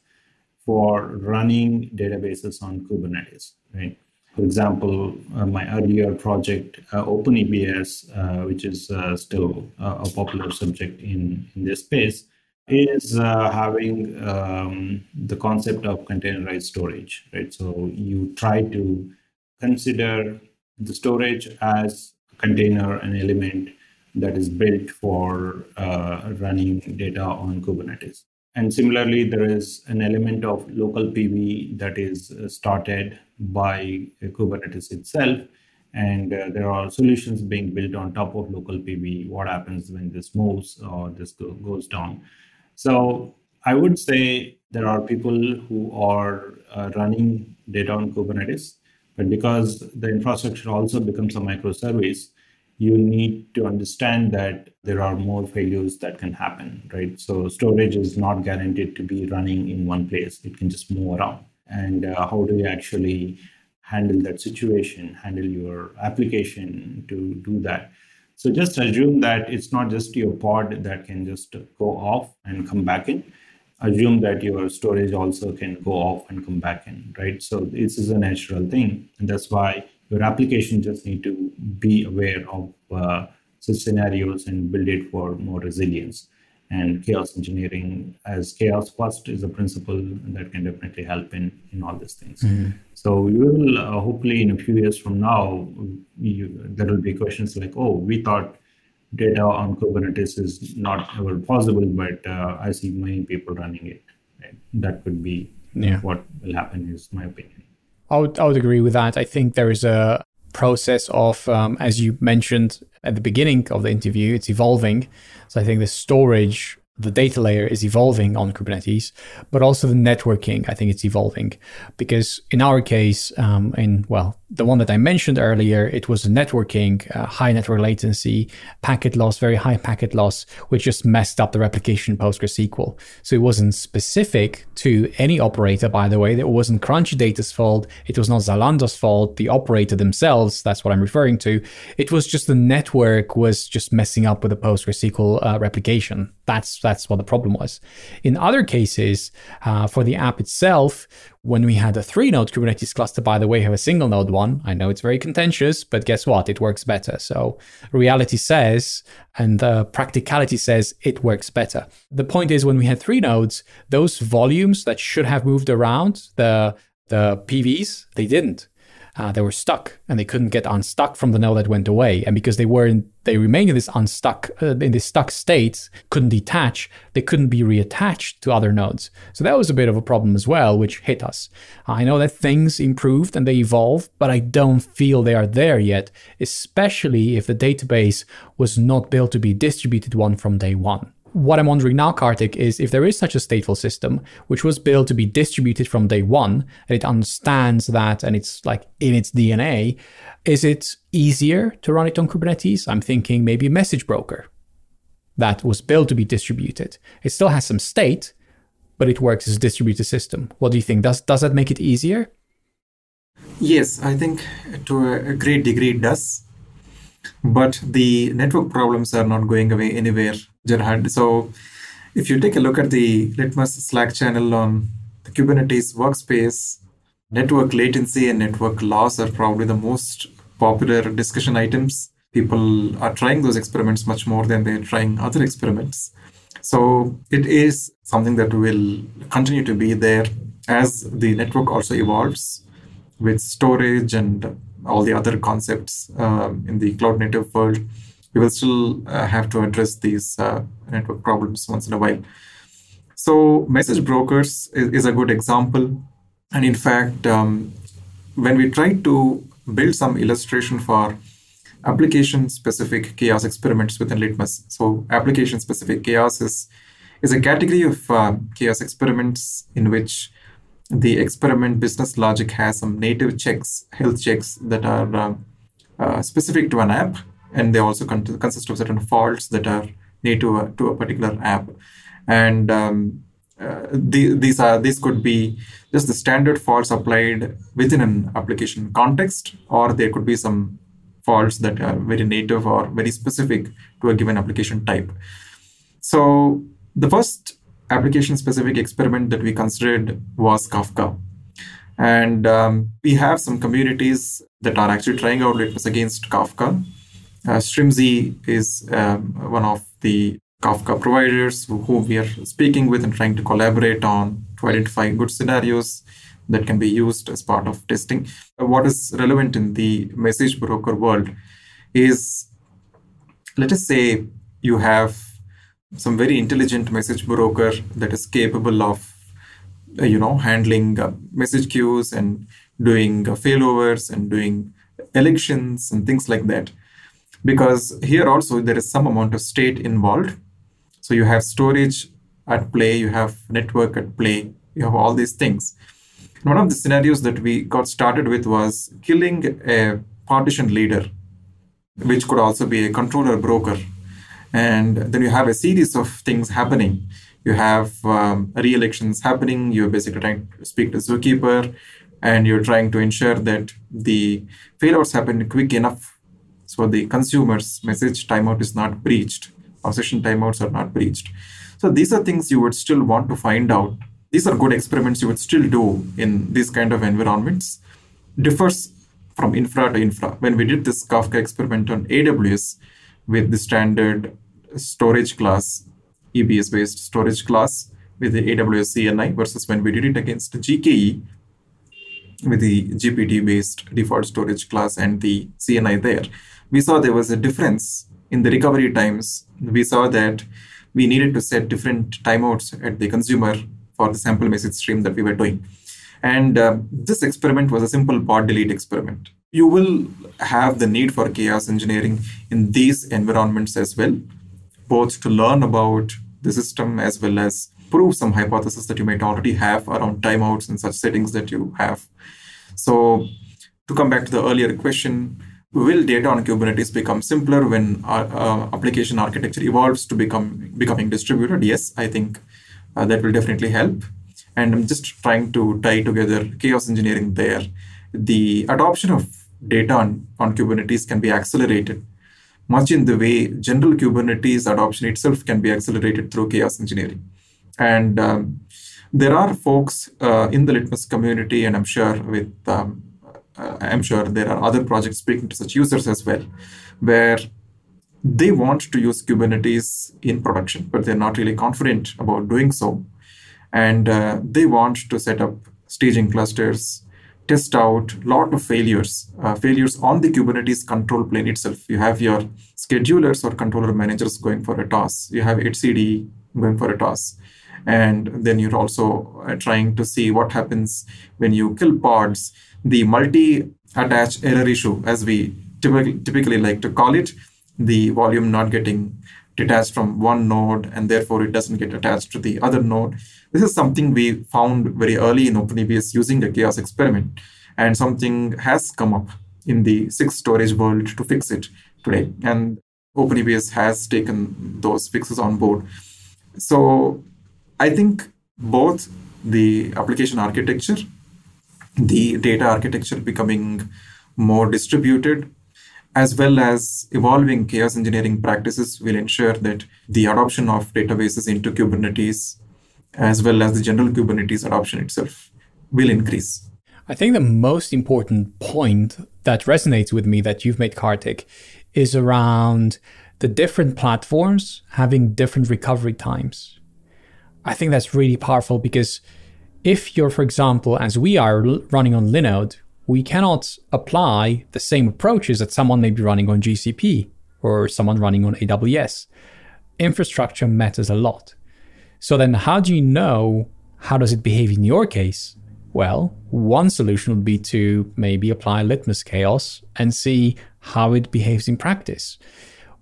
for running databases on Kubernetes, right? For example, uh, my earlier project, uh, OpenEBS, uh, which is uh, still a popular subject in, in this space, is uh, having um, the concept of containerized storage, right? So you try to consider the storage as a container, an element that is built for uh, running data on Kubernetes. And similarly, there is an element of local PV that is uh, started by Kubernetes itself. And uh, there are solutions being built on top of local PV. What happens when this moves or this go- goes down? So I would say there are people who are uh, running data on Kubernetes, but because the infrastructure also becomes a microservice, you need to understand that there are more failures that can happen, right? So storage is not guaranteed to be running in one place. It can just move around. And uh, how do you actually handle that situation, handle your application to do that? So just assume that it's not just your pod that can just go off and come back in. Assume that your storage also can go off and come back in, right? So this is a natural thing. And that's why your application just need to be aware of uh, such scenarios and build it for more resilience and chaos engineering as chaos first is a principle that can definitely help in in all these things mm-hmm. so we will uh, hopefully in a few years from now you, there will be questions like oh we thought data on kubernetes is not ever possible but uh, i see many people running it right? that could be yeah. what will happen is my opinion I would, I would agree with that. I think there is a process of, um, as you mentioned at the beginning of the interview, it's evolving. So I think the storage the data layer is evolving on Kubernetes, but also the networking, I think it's evolving. Because in our case, um, in, well, the one that I mentioned earlier, it was networking, uh, high network latency, packet loss, very high packet loss, which just messed up the replication PostgreSQL. So it wasn't specific to any operator, by the way. It wasn't Crunchy Data's fault. It was not Zalando's fault, the operator themselves. That's what I'm referring to. It was just the network was just messing up with the PostgreSQL uh, replication. That's that's what the problem was. In other cases, uh, for the app itself, when we had a three node Kubernetes cluster, by the way, have a single node one. I know it's very contentious, but guess what? It works better. So reality says, and the practicality says it works better. The point is, when we had three nodes, those volumes that should have moved around the the PVs, they didn't uh, they were stuck and they couldn't get unstuck from the node that went away. And because they were in, they remained in this unstuck uh, in this stuck state, couldn't detach, they couldn't be reattached to other nodes. So that was a bit of a problem as well, which hit us. I know that things improved and they evolved, but I don't feel they are there yet, especially if the database was not built to be distributed one from day one what I'm wondering now, Karthik, is if there is such a stateful system, which was built to be distributed from day one, and it understands that and it's like in its DNA, is it easier to run it on Kubernetes? I'm thinking maybe a message broker that was built to be distributed. It still has some state, but it works as a distributed system. What do you think? Does does that make it easier? Yes, I think to a great degree it does. But the network problems are not going away anywhere, So if you take a look at the Litmus Slack channel on the Kubernetes workspace, network latency and network loss are probably the most popular discussion items. People are trying those experiments much more than they're trying other experiments. So it is something that will continue to be there as the network also evolves with storage and all the other concepts um, in the cloud native world, we will still uh, have to address these uh, network problems once in a while. So, message brokers is, is a good example. And in fact, um, when we try to build some illustration for application specific chaos experiments within Litmus, so application specific chaos is, is a category of uh, chaos experiments in which the experiment business logic has some native checks, health checks that are uh, uh, specific to an app, and they also con- consist of certain faults that are native to a particular app. And um, uh, the, these are these could be just the standard faults applied within an application context, or there could be some faults that are very native or very specific to a given application type. So the first application specific experiment that we considered was Kafka. And um, we have some communities that are actually trying out Litmus against Kafka. Uh, Strimzi is um, one of the Kafka providers who, who we are speaking with and trying to collaborate on to identify good scenarios that can be used as part of testing. Uh, what is relevant in the message broker world is let us say you have some very intelligent message broker that is capable of uh, you know handling uh, message queues and doing uh, failovers and doing elections and things like that because here also there is some amount of state involved so you have storage at play you have network at play you have all these things one of the scenarios that we got started with was killing a partition leader which could also be a controller broker and then you have a series of things happening. You have um, re-elections happening. You're basically trying to speak to zookeeper, and you're trying to ensure that the failouts happen quick enough so the consumer's message timeout is not breached or session timeouts are not breached. So these are things you would still want to find out. These are good experiments you would still do in these kind of environments. Differs from infra to infra. When we did this Kafka experiment on AWS with the standard storage class, EBS based storage class with the AWS CNI versus when we did it against GKE with the GPT based default storage class and the CNI there, we saw there was a difference in the recovery times. We saw that we needed to set different timeouts at the consumer for the sample message stream that we were doing. And uh, this experiment was a simple pod delete experiment. You will have the need for chaos engineering in these environments as well both to learn about the system as well as prove some hypothesis that you might already have around timeouts and such settings that you have. So, to come back to the earlier question, will data on Kubernetes become simpler when our, uh, application architecture evolves to become becoming distributed? Yes, I think uh, that will definitely help. And I'm just trying to tie together chaos engineering there. The adoption of data on, on Kubernetes can be accelerated much in the way general Kubernetes adoption itself can be accelerated through chaos engineering. And um, there are folks uh, in the Litmus community, and I'm sure with um, uh, I'm sure there are other projects speaking to such users as well, where they want to use Kubernetes in production, but they're not really confident about doing so, and uh, they want to set up staging clusters test out a lot of failures, uh, failures on the Kubernetes control plane itself. You have your schedulers or controller managers going for a toss. You have etcd going for a toss. And then you're also uh, trying to see what happens when you kill pods. The multi-attach error issue, as we typically, typically like to call it, the volume not getting detached from one node and therefore it doesn't get attached to the other node. This is something we found very early in OpenEBS using a chaos experiment, and something has come up in the SIG Storage world to fix it today. And OpenEBS has taken those fixes on board. So I think both the application architecture, the data architecture becoming more distributed as well as evolving chaos engineering practices will ensure that the adoption of databases into Kubernetes, as well as the general Kubernetes adoption itself, will increase. I think the most important point that resonates with me that you've made, Karthik, is around the different platforms having different recovery times. I think that's really powerful because if you're, for example, as we are running on Linode, we cannot apply the same approaches that someone may be running on GCP or someone running on AWS. Infrastructure matters a lot. So then how do you know how does it behave in your case? Well, one solution would be to maybe apply Litmus Chaos and see how it behaves in practice.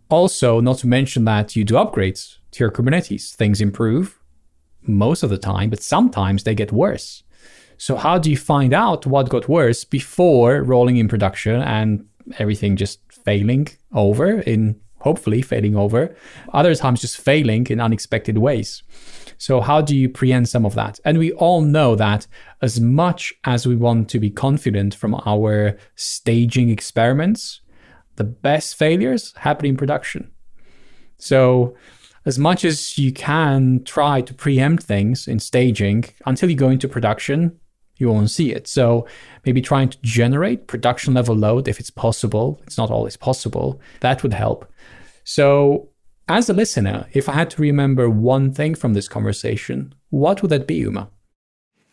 Also, not to mention that you do upgrades to your Kubernetes. Things improve most of the time, but sometimes they get worse. So, how do you find out what got worse before rolling in production and everything just failing over in hopefully failing over, other times just failing in unexpected ways? So, how do you preempt some of that? And we all know that as much as we want to be confident from our staging experiments, the best failures happen in production. So, as much as you can try to preempt things in staging, until you go into production, you won't see it. So, maybe trying to generate production level load if it's possible. It's not always possible. That would help. So, as a listener, if I had to remember one thing from this conversation, what would that be, Uma?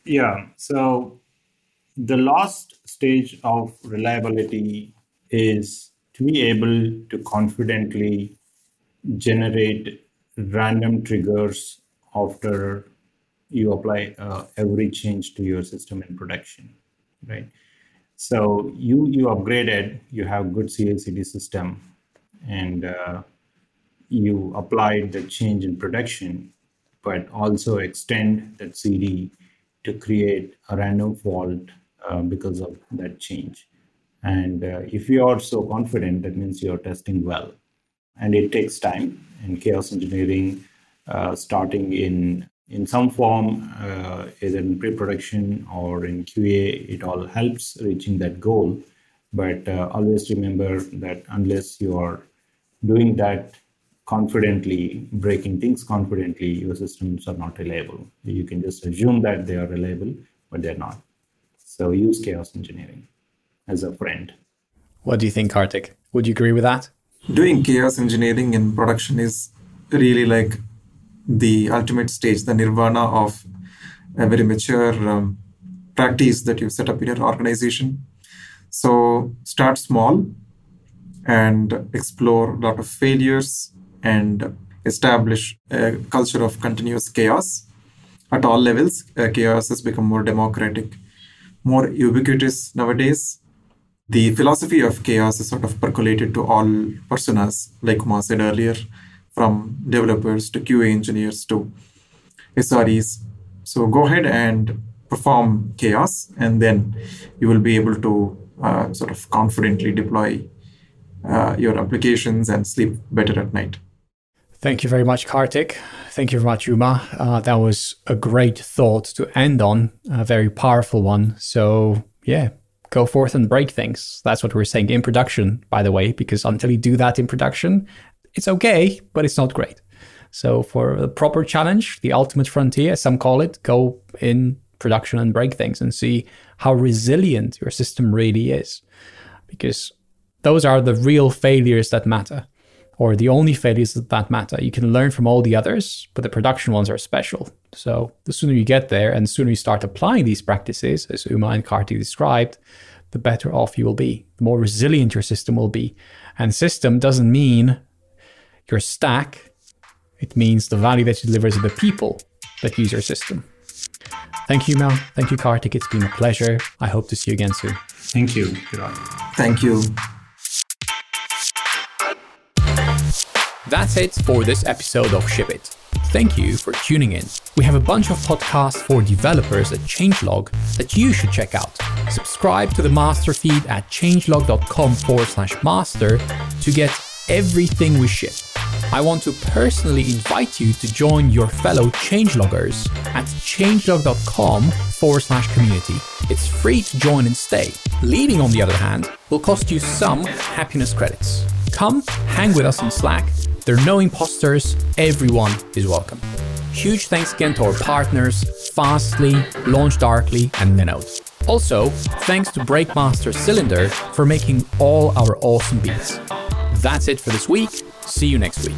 Yeah. So, the last stage of reliability is to be able to confidently generate random triggers after you apply uh, every change to your system in production right so you you upgraded you have good ci/cd system and uh, you applied the change in production but also extend that cd to create a random fault uh, because of that change and uh, if you are so confident, that means you're testing well. And it takes time. And chaos engineering, uh, starting in in some form, uh, either in pre-production or in QA, it all helps reaching that goal. But uh, always remember that unless you are doing that confidently, breaking things confidently, your systems are not reliable. You can just assume that they are reliable, but they're not. So use chaos engineering as a friend. What do you think, Karthik? Would you agree with that? Doing chaos engineering in production is really like the ultimate stage, the nirvana of a very mature um, practice that you set up in your organization. So start small and explore a lot of failures and establish a culture of continuous chaos at all levels. Uh, chaos has become more democratic, more ubiquitous nowadays the philosophy of chaos is sort of percolated to all personas, like Uma said earlier, from developers to QA engineers to SREs. So go ahead and perform chaos, and then you will be able to uh, sort of confidently deploy uh, your applications and sleep better at night. Thank you very much, Karthik. Thank you very much, Uma. Uh, that was a great thought to end on, a very powerful one. So, yeah, go forth and break things. That's what we're saying in production, by the way, because until you do that in production, it's okay, but it's not great. So for the proper challenge, the ultimate frontier, as some call it, go in production and break things and see how resilient your system really is. Because those are the real failures that matter, or the only failures that matter. You can learn from all the others, but the production ones are special. So the sooner you get there and the sooner you start applying these practices, as Uma and Karthik described, the better off you will be, the more resilient your system will be. And system doesn't mean your stack, it means the value that you deliver to the people that use your system. Thank you, Mel. Thank you, Karthik. It's been a pleasure. I hope to see you again soon. Thank you, Thank you. That's it for this episode of Ship It. Thank you for tuning in. We have a bunch of podcasts for developers at Changelog that you should check out. Subscribe to the master feed at changelog.com forward slash master to get everything we ship. I want to personally invite you to join your fellow changeloggers at changelog.com forward slash community. It's free to join and stay. Leading, on the other hand, will cost you some happiness credits. Come hang with us in Slack there are no imposters, everyone is welcome. Huge thanks again to our partners, Fastly, LaunchDarkly, and Linode. Also, thanks to Breakmaster Cylinder for making all our awesome beats. That's it for this week. See you next week.